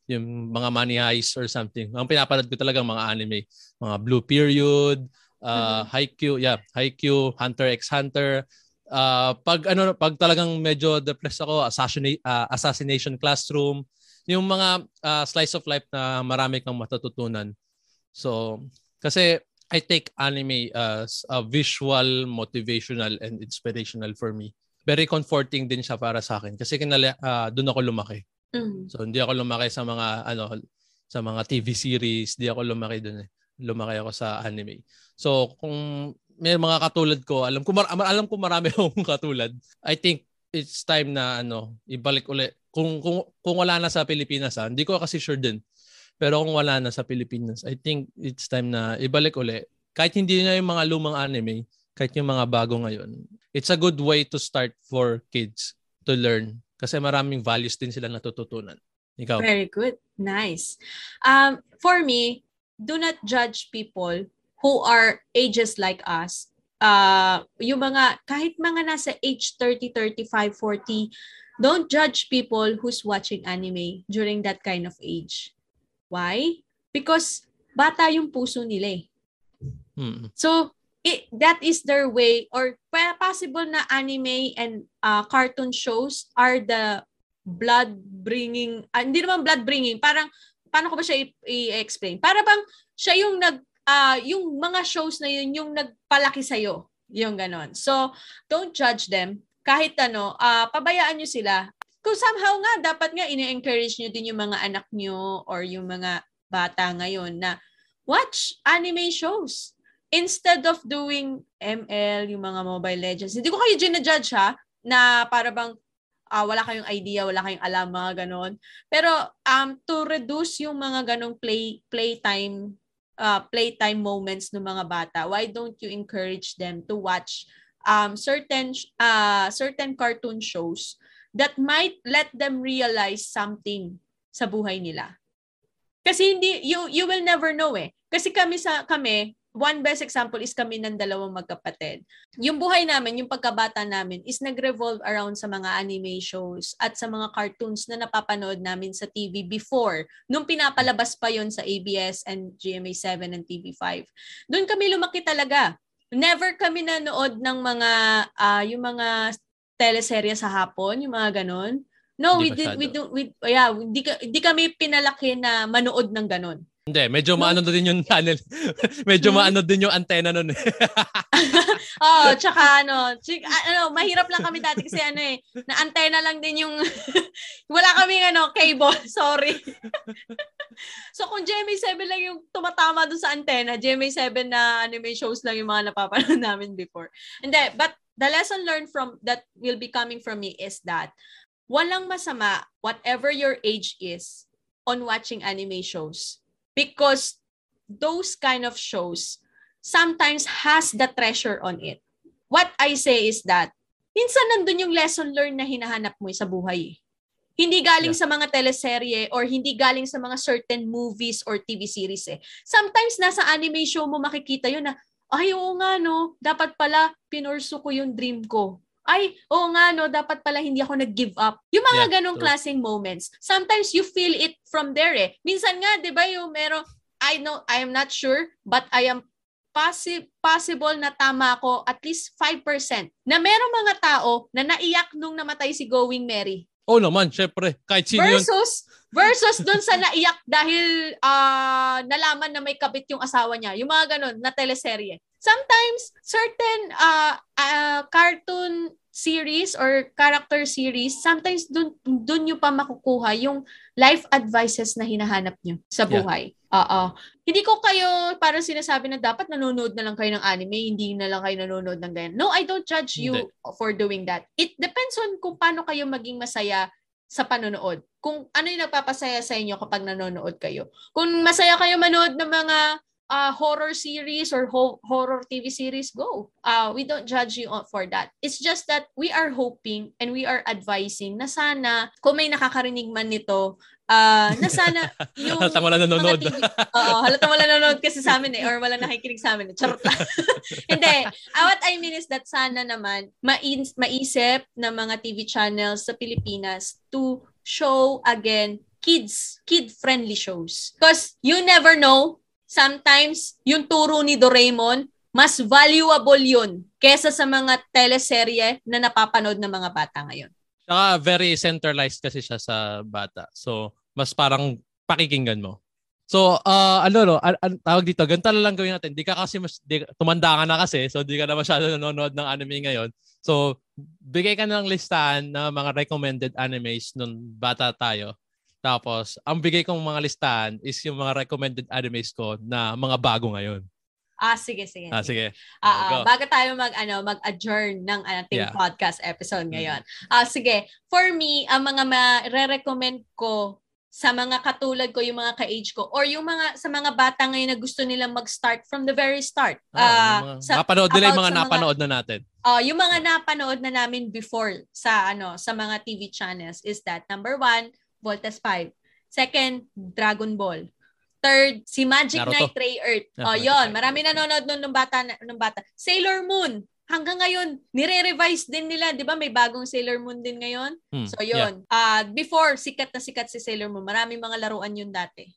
yung mga money heist or something. Ang pinapanood ko talaga mga anime, mga Blue Period, uh, mm-hmm. Haikyuu, yeah, Haikyuu, Hunter x Hunter. Uh, pag ano pag talagang medyo depressed ako, assassination uh, assassination classroom, yung mga uh, slice of life na marami kang matututunan. So, kasi I take anime as a visual, motivational, and inspirational for me. Very comforting din siya para sa akin kasi kinala, uh, doon ako lumaki. Mm-hmm. So hindi ako lumaki sa mga ano sa mga TV series, hindi ako lumaki doon eh. Lumaki ako sa anime. So kung may mga katulad ko, alam ko mar- alam ko marami akong katulad. I think it's time na ano, ibalik uli. Kung kung kung wala na sa Pilipinas, ha, hindi ko kasi sure din pero kung wala na sa Pilipinas, I think it's time na ibalik uli. Kahit hindi na yung mga lumang anime, kahit yung mga bago ngayon, it's a good way to start for kids to learn. Kasi maraming values din sila natututunan. Ikaw? Very good. Nice. Um, for me, do not judge people who are ages like us. Uh, yung mga, kahit mga nasa age 30, 35, 40, don't judge people who's watching anime during that kind of age Why? Because bata yung puso nila eh. Hmm. So, it, that is their way or possible na anime and uh, cartoon shows are the blood bringing uh, hindi naman blood bringing parang paano ko ba siya i-explain para bang siya yung nag uh, yung mga shows na yun yung nagpalaki sa iyo yung ganon so don't judge them kahit ano uh, pabayaan niyo sila kung somehow nga, dapat nga ine-encourage nyo din yung mga anak nyo or yung mga bata ngayon na watch anime shows instead of doing ML, yung mga Mobile Legends. Hindi ko kayo gina-judge ha, na para bang uh, wala kayong idea, wala kayong alam, mga ganon. Pero um, to reduce yung mga ganong play playtime uh, playtime moments ng mga bata, why don't you encourage them to watch um, certain uh, certain cartoon shows that might let them realize something sa buhay nila. Kasi hindi you you will never know eh. Kasi kami sa kami, one best example is kami ng dalawang magkapatid. Yung buhay namin, yung pagkabata namin is nag-revolve around sa mga anime shows at sa mga cartoons na napapanood namin sa TV before, nung pinapalabas pa yon sa ABS and GMA7 and TV5. Doon kami lumaki talaga. Never kami nanood ng mga uh, yung mga teleserye sa hapon, yung mga ganun. No, hindi we did we do we yeah, hindi, hindi kami pinalaki na manood ng ganun. Hindi, medyo no. maano din yung channel. medyo hmm. maano din yung antenna noon. Eh. oh, tsaka ano, tsaka, ano, mahirap lang kami dati kasi ano eh, na antenna lang din yung wala kaming ano, cable, sorry. so kung GMA7 lang yung tumatama doon sa antenna, GMA7 na anime shows lang yung mga napapanood namin before. Hindi, but the lesson learned from that will be coming from me is that walang masama whatever your age is on watching anime shows because those kind of shows sometimes has the treasure on it. What I say is that minsan nandun yung lesson learned na hinahanap mo sa buhay. Eh. Hindi galing yeah. sa mga teleserye or hindi galing sa mga certain movies or TV series eh. Sometimes nasa anime show mo makikita yun na ay, oo nga no, dapat pala pinurso ko yung dream ko. Ay, oo nga no, dapat pala hindi ako nag-give up. Yung mga yeah, ganong klaseng moments. Sometimes you feel it from there eh. Minsan nga, di ba, yung meron, I know, I am not sure, but I am possi- possible na tama ako at least 5% na merong mga tao na naiyak nung namatay si Going Mary. Oh naman, syempre. Kahit sino versus, yun. Versus doon sa naiyak dahil uh, nalaman na may kabit yung asawa niya. Yung mga ganun na teleserye. Sometimes, certain uh, uh, cartoon series or character series, sometimes dun, dun nyo pa makukuha yung life advices na hinahanap nyo sa buhay. Yeah. Oo. Hindi ko kayo parang sinasabi na dapat nanonood na lang kayo ng anime, hindi na lang kayo nanonood ng ganyan. No, I don't judge you hindi. for doing that. It depends on kung paano kayo maging masaya sa panonood. Kung ano yung nagpapasaya sa inyo kapag nanonood kayo. Kung masaya kayo manood ng mga uh, horror series or ho- horror TV series, go. Uh, we don't judge you for that. It's just that we are hoping and we are advising na sana, kung may nakakarinig man nito, uh, na sana yung halatang wala nanonood. TV, oo, halatang wala nanonood kasi sa amin eh, or wala nakikinig sa amin. Charot lang. Hindi. Uh, what I mean is that sana naman, ma- maisip ng mga TV channels sa Pilipinas to show again kids, kid-friendly shows. Because you never know, sometimes yung turo ni Doraemon, mas valuable yun kesa sa mga teleserye na napapanood ng mga bata ngayon. Saka very centralized kasi siya sa bata. So, mas parang pakikinggan mo. So, uh, ano no, an, an, tawag dito, ganito lang gawin natin. Di ka kasi, mas, di, tumanda ka na kasi, so di ka na masyado nanonood ng anime ngayon. So, bigay ka ng listahan ng mga recommended animes nung bata tayo. Tapos, ang bigay kong mga listahan is yung mga recommended animes ko na mga bago ngayon. Ah, sige, sige. Ah, sige. Ah, uh, bago tayo mag ano, mag-adjourn ng ating yeah. podcast episode ngayon. Mm-hmm. Ah, sige. For me, ang mga ma-recommend ko sa mga katulad ko, yung mga ka-age ko, or yung mga sa mga bata ngayon na gusto nilang mag-start from the very start. Ah, uh, mga, sa, napanood nila yung mga napanood mga, na natin. Uh, yung mga napanood na namin before sa ano sa mga TV channels is that number one, Voltes 5. Second, Dragon Ball. Third, si Magic Naruto. Knight Ray Earth. Oh, yon, marami nanonood noon nung bata nung bata. Sailor Moon hanggang ngayon, nire-revise din nila. Di ba may bagong Sailor Moon din ngayon? Hmm, so, yun. Yeah. Uh, before, sikat na sikat si Sailor Moon. Maraming mga laruan yun dati.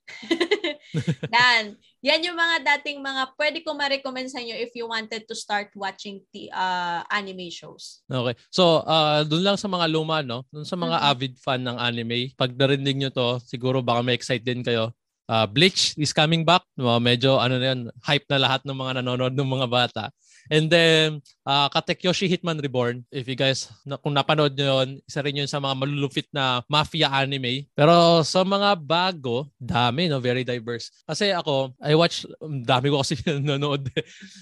Dan, yan yung mga dating mga pwede ko ma-recommend sa inyo if you wanted to start watching the uh, anime shows. Okay. So, uh, dun lang sa mga luma, no? Dun sa mga mm-hmm. avid fan ng anime, pag narinig nyo to, siguro baka may excite din kayo. Uh, Bleach is coming back. Medyo ano na yan, hype na lahat ng mga nanonood ng mga bata. And then, uh, Katekyoshi Hitman Reborn, if you guys, na, kung napanood nyo yun, isa rin yun sa mga malulupit na mafia anime. Pero sa mga bago, dami, no? Very diverse. Kasi ako, I watch, um, dami ko kasi nanonood.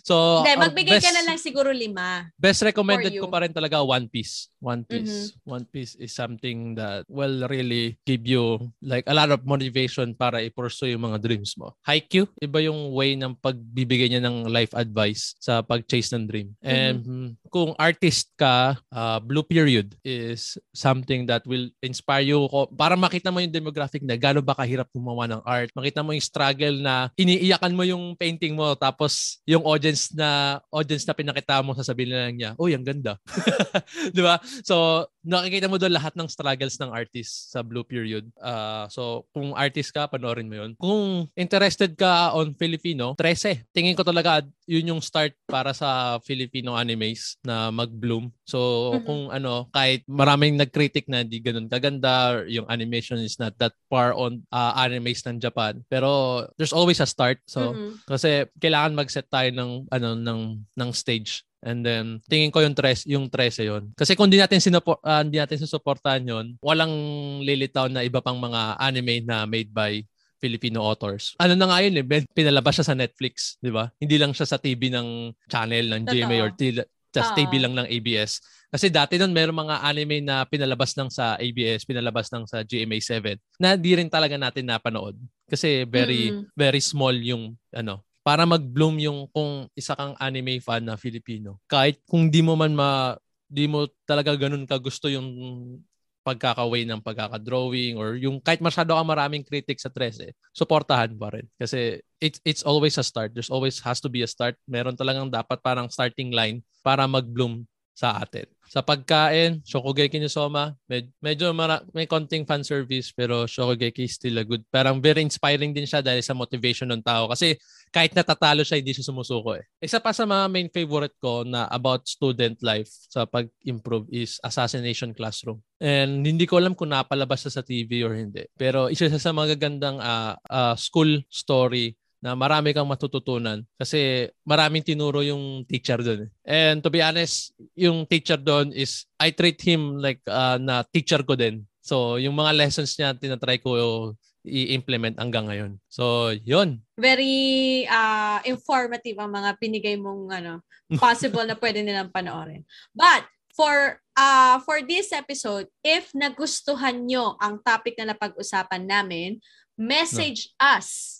so, Hindi, magbigay best, ka na lang siguro lima. Best recommended ko pa rin talaga One Piece. One Piece. Mm-hmm. One Piece is something that will really give you like a lot of motivation para i-pursue yung mga dreams mo. Haikyuu, iba yung way ng pagbibigay niya ng life advice sa pag chase ng dream. And mm-hmm. kung artist ka, uh, Blue Period is something that will inspire you ko para makita mo yung demographic na gaano ba kahirap gumawa ng art. Makita mo yung struggle na iniiyakan mo yung painting mo tapos yung audience na audience na pinakita mo sasabihin lang niya, "Oh, ang ganda." 'Di ba? So, nakikita mo doon lahat ng struggles ng artist sa Blue Period. Uh, so, kung artist ka, panoorin mo yun. Kung interested ka on Filipino, 13. Tingin ko talaga yun yung start para sa Filipino animes na mag-bloom. So mm-hmm. kung ano, kahit maraming nag-critic na hindi ganun kaganda, yung animation is not that far on uh, animes ng Japan. Pero there's always a start. So mm-hmm. kasi kailangan mag-set tayo ng ano ng ng stage And then tingin ko yung tres yung 13 yon. Kasi kung hindi natin sinuport uh, hindi natin susuportahan yon, walang lilitaw na iba pang mga anime na made by Filipino authors. Ano na nga yun eh, pinalabas siya sa Netflix, di ba? Hindi lang siya sa TV ng channel ng GMA or t- just TV lang ng ABS. Kasi dati nun meron mga anime na pinalabas ng sa ABS, pinalabas ng sa GMA7 na di rin talaga natin napanood. Kasi very mm. very small yung ano para mag-bloom yung kung isa kang anime fan na Filipino. Kahit kung di mo man ma di mo talaga ganun ka gusto yung pagkakaway ng pagkakadrawing or yung kahit masyado ka maraming critics sa 13, supportahan pa rin. Kasi it's, it's always a start. There's always has to be a start. Meron talagang dapat parang starting line para mag-bloom sa atin. Sa pagkain, Shokugeki ni Soma, med- medyo mara- may konting fan service pero Shokugeki is still a good. Parang very inspiring din siya dahil sa motivation ng tao. Kasi kahit natatalo siya, hindi siya sumusuko eh. Isa pa sa mga main favorite ko na about student life sa pag-improve is Assassination Classroom. And hindi ko alam kung napalabas sa TV or hindi. Pero isa sa magagandang uh, uh, school story na marami kang matututunan kasi maraming tinuro yung teacher doon. And to be honest, yung teacher doon is I treat him like uh, na teacher ko din. So, yung mga lessons niya tinatry ko i-implement hanggang ngayon. So, yun. Very uh, informative ang mga pinigay mong ano, possible na pwede nilang panoorin. But, for uh, for this episode, if nagustuhan nyo ang topic na napag-usapan namin, message no. us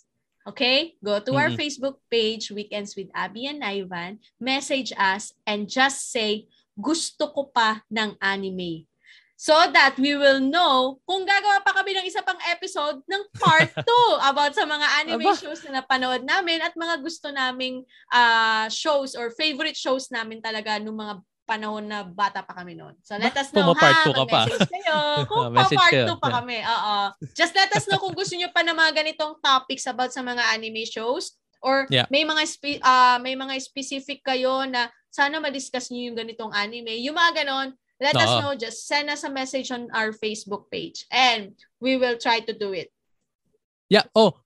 Okay? Go to our Mhm. Facebook page, Weekends with Abby and Ivan, message us, and just say, gusto ko pa ng anime. So that we will know kung gagawa pa kami ng isa pang episode ng part 2 about sa mga anime Aba. shows na napanood namin at mga gusto naming ah, shows or favorite shows namin talaga nung mga panahon na bata pa kami noon. So let us know puma-part ha, ka pa. kayo. Kung pa Message part kayo. 2 pa kami. Oo. Just let us know kung gusto niyo pa ng mga ganitong topics about sa mga anime shows or Yeah. may mga spe- ah, may mga specific kayo na sana ma-discuss niyo yung ganitong anime. Yung mga ganon, let us Oo. know. Just send us a message on our Facebook page and we will try to do it. Yeah, oh,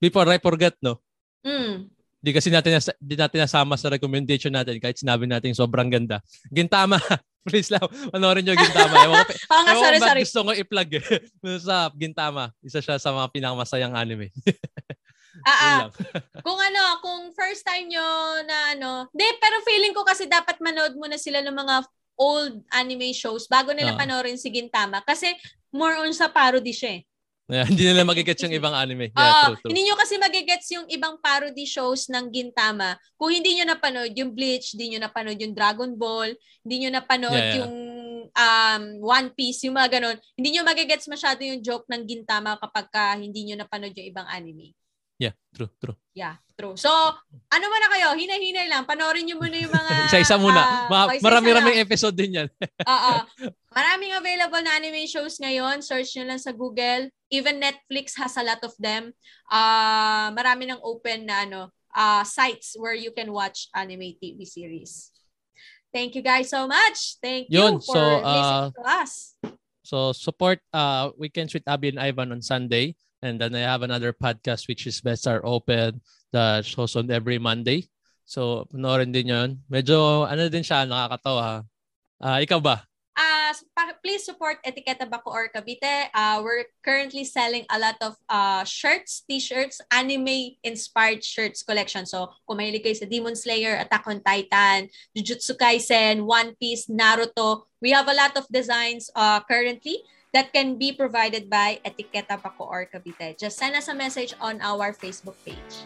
before I forget, no? Mm. Di kasi natin, nas- di natin nasama sa recommendation natin kahit sinabi natin sobrang ganda. Gintama. Please lang, panoorin nyo Gintama. Ewan ko, Oo nga, sorry, sorry. gusto ko i-plug eh. sa Gintama. Isa siya sa mga pinakamasayang anime. Ah, ah. Kung ano, kung first time nyo na ano, di, pero feeling ko kasi dapat manood muna sila ng mga old anime shows bago nila Oo. panoorin si Gintama. Kasi more on sa parody siya eh. Yeah, hindi nila magigets yung ibang anime. Yeah, Ah, true, true. hindi nyo kasi magigets yung ibang parody shows ng Gintama. Kung hindi nyo napanood yung Bleach, hindi nyo napanood yung Dragon Ball, hindi nyo napanood Yeah, yeah. yung um, One Piece, yung mga ganun, hindi nyo magigets masyado yung joke ng Gintama kapag ka hindi nyo napanood yung ibang anime. Yeah, true, true. Yeah, true. So, ano muna kayo? Hinay-hinay lang. Panoorin nyo muna yung mga... Isa-isa muna. ah, Ma- oh, marami-raming episode din yan. Oo. Maraming available na anime shows ngayon. Search nyo lang sa Google. Even Netflix has a lot of them. Ah, marami ng open na ano, ah, sites where you can watch anime TV series. Thank you guys so much. Thank Yun, you for so, listening to us. So support uh Weekends with Abby and Ivan on Sunday. And then I have another podcast which is Best Are Open that shows on every Monday. So panoorin din yun. Medyo ano din siya, nakakatawa. Ah, ikaw ba? Uh, please support Etiqueta Bacoor Cavite. Uh, we're currently selling a lot of uh, shirts, t-shirts, anime-inspired shirts collection. So, kung mahilig kayo sa Demon Slayer, Attack on Titan, Jujutsu Kaisen, One Piece, Naruto, we have a lot of designs uh, currently that can be provided by Etiqueta Bacoor Cavite. Just send us a message on our Facebook page.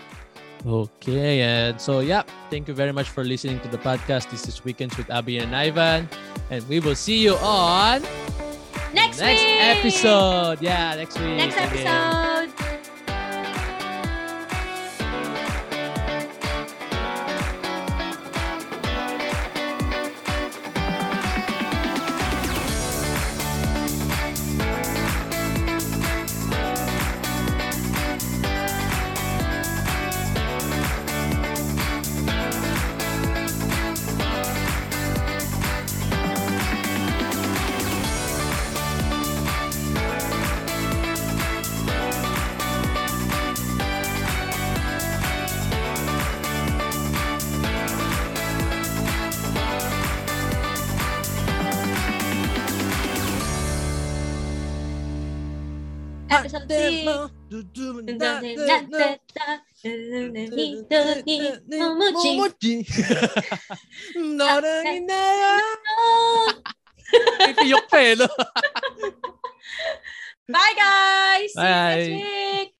Okay, and so yeah, thank you very much for listening to the podcast. This is Weekends with Abby and Ivan, and we will see you on Next, next week! episode. Yeah, next week. Next again. episode! Episode Ipiyok pa eh, no? Bye guys! See you Bye. next week!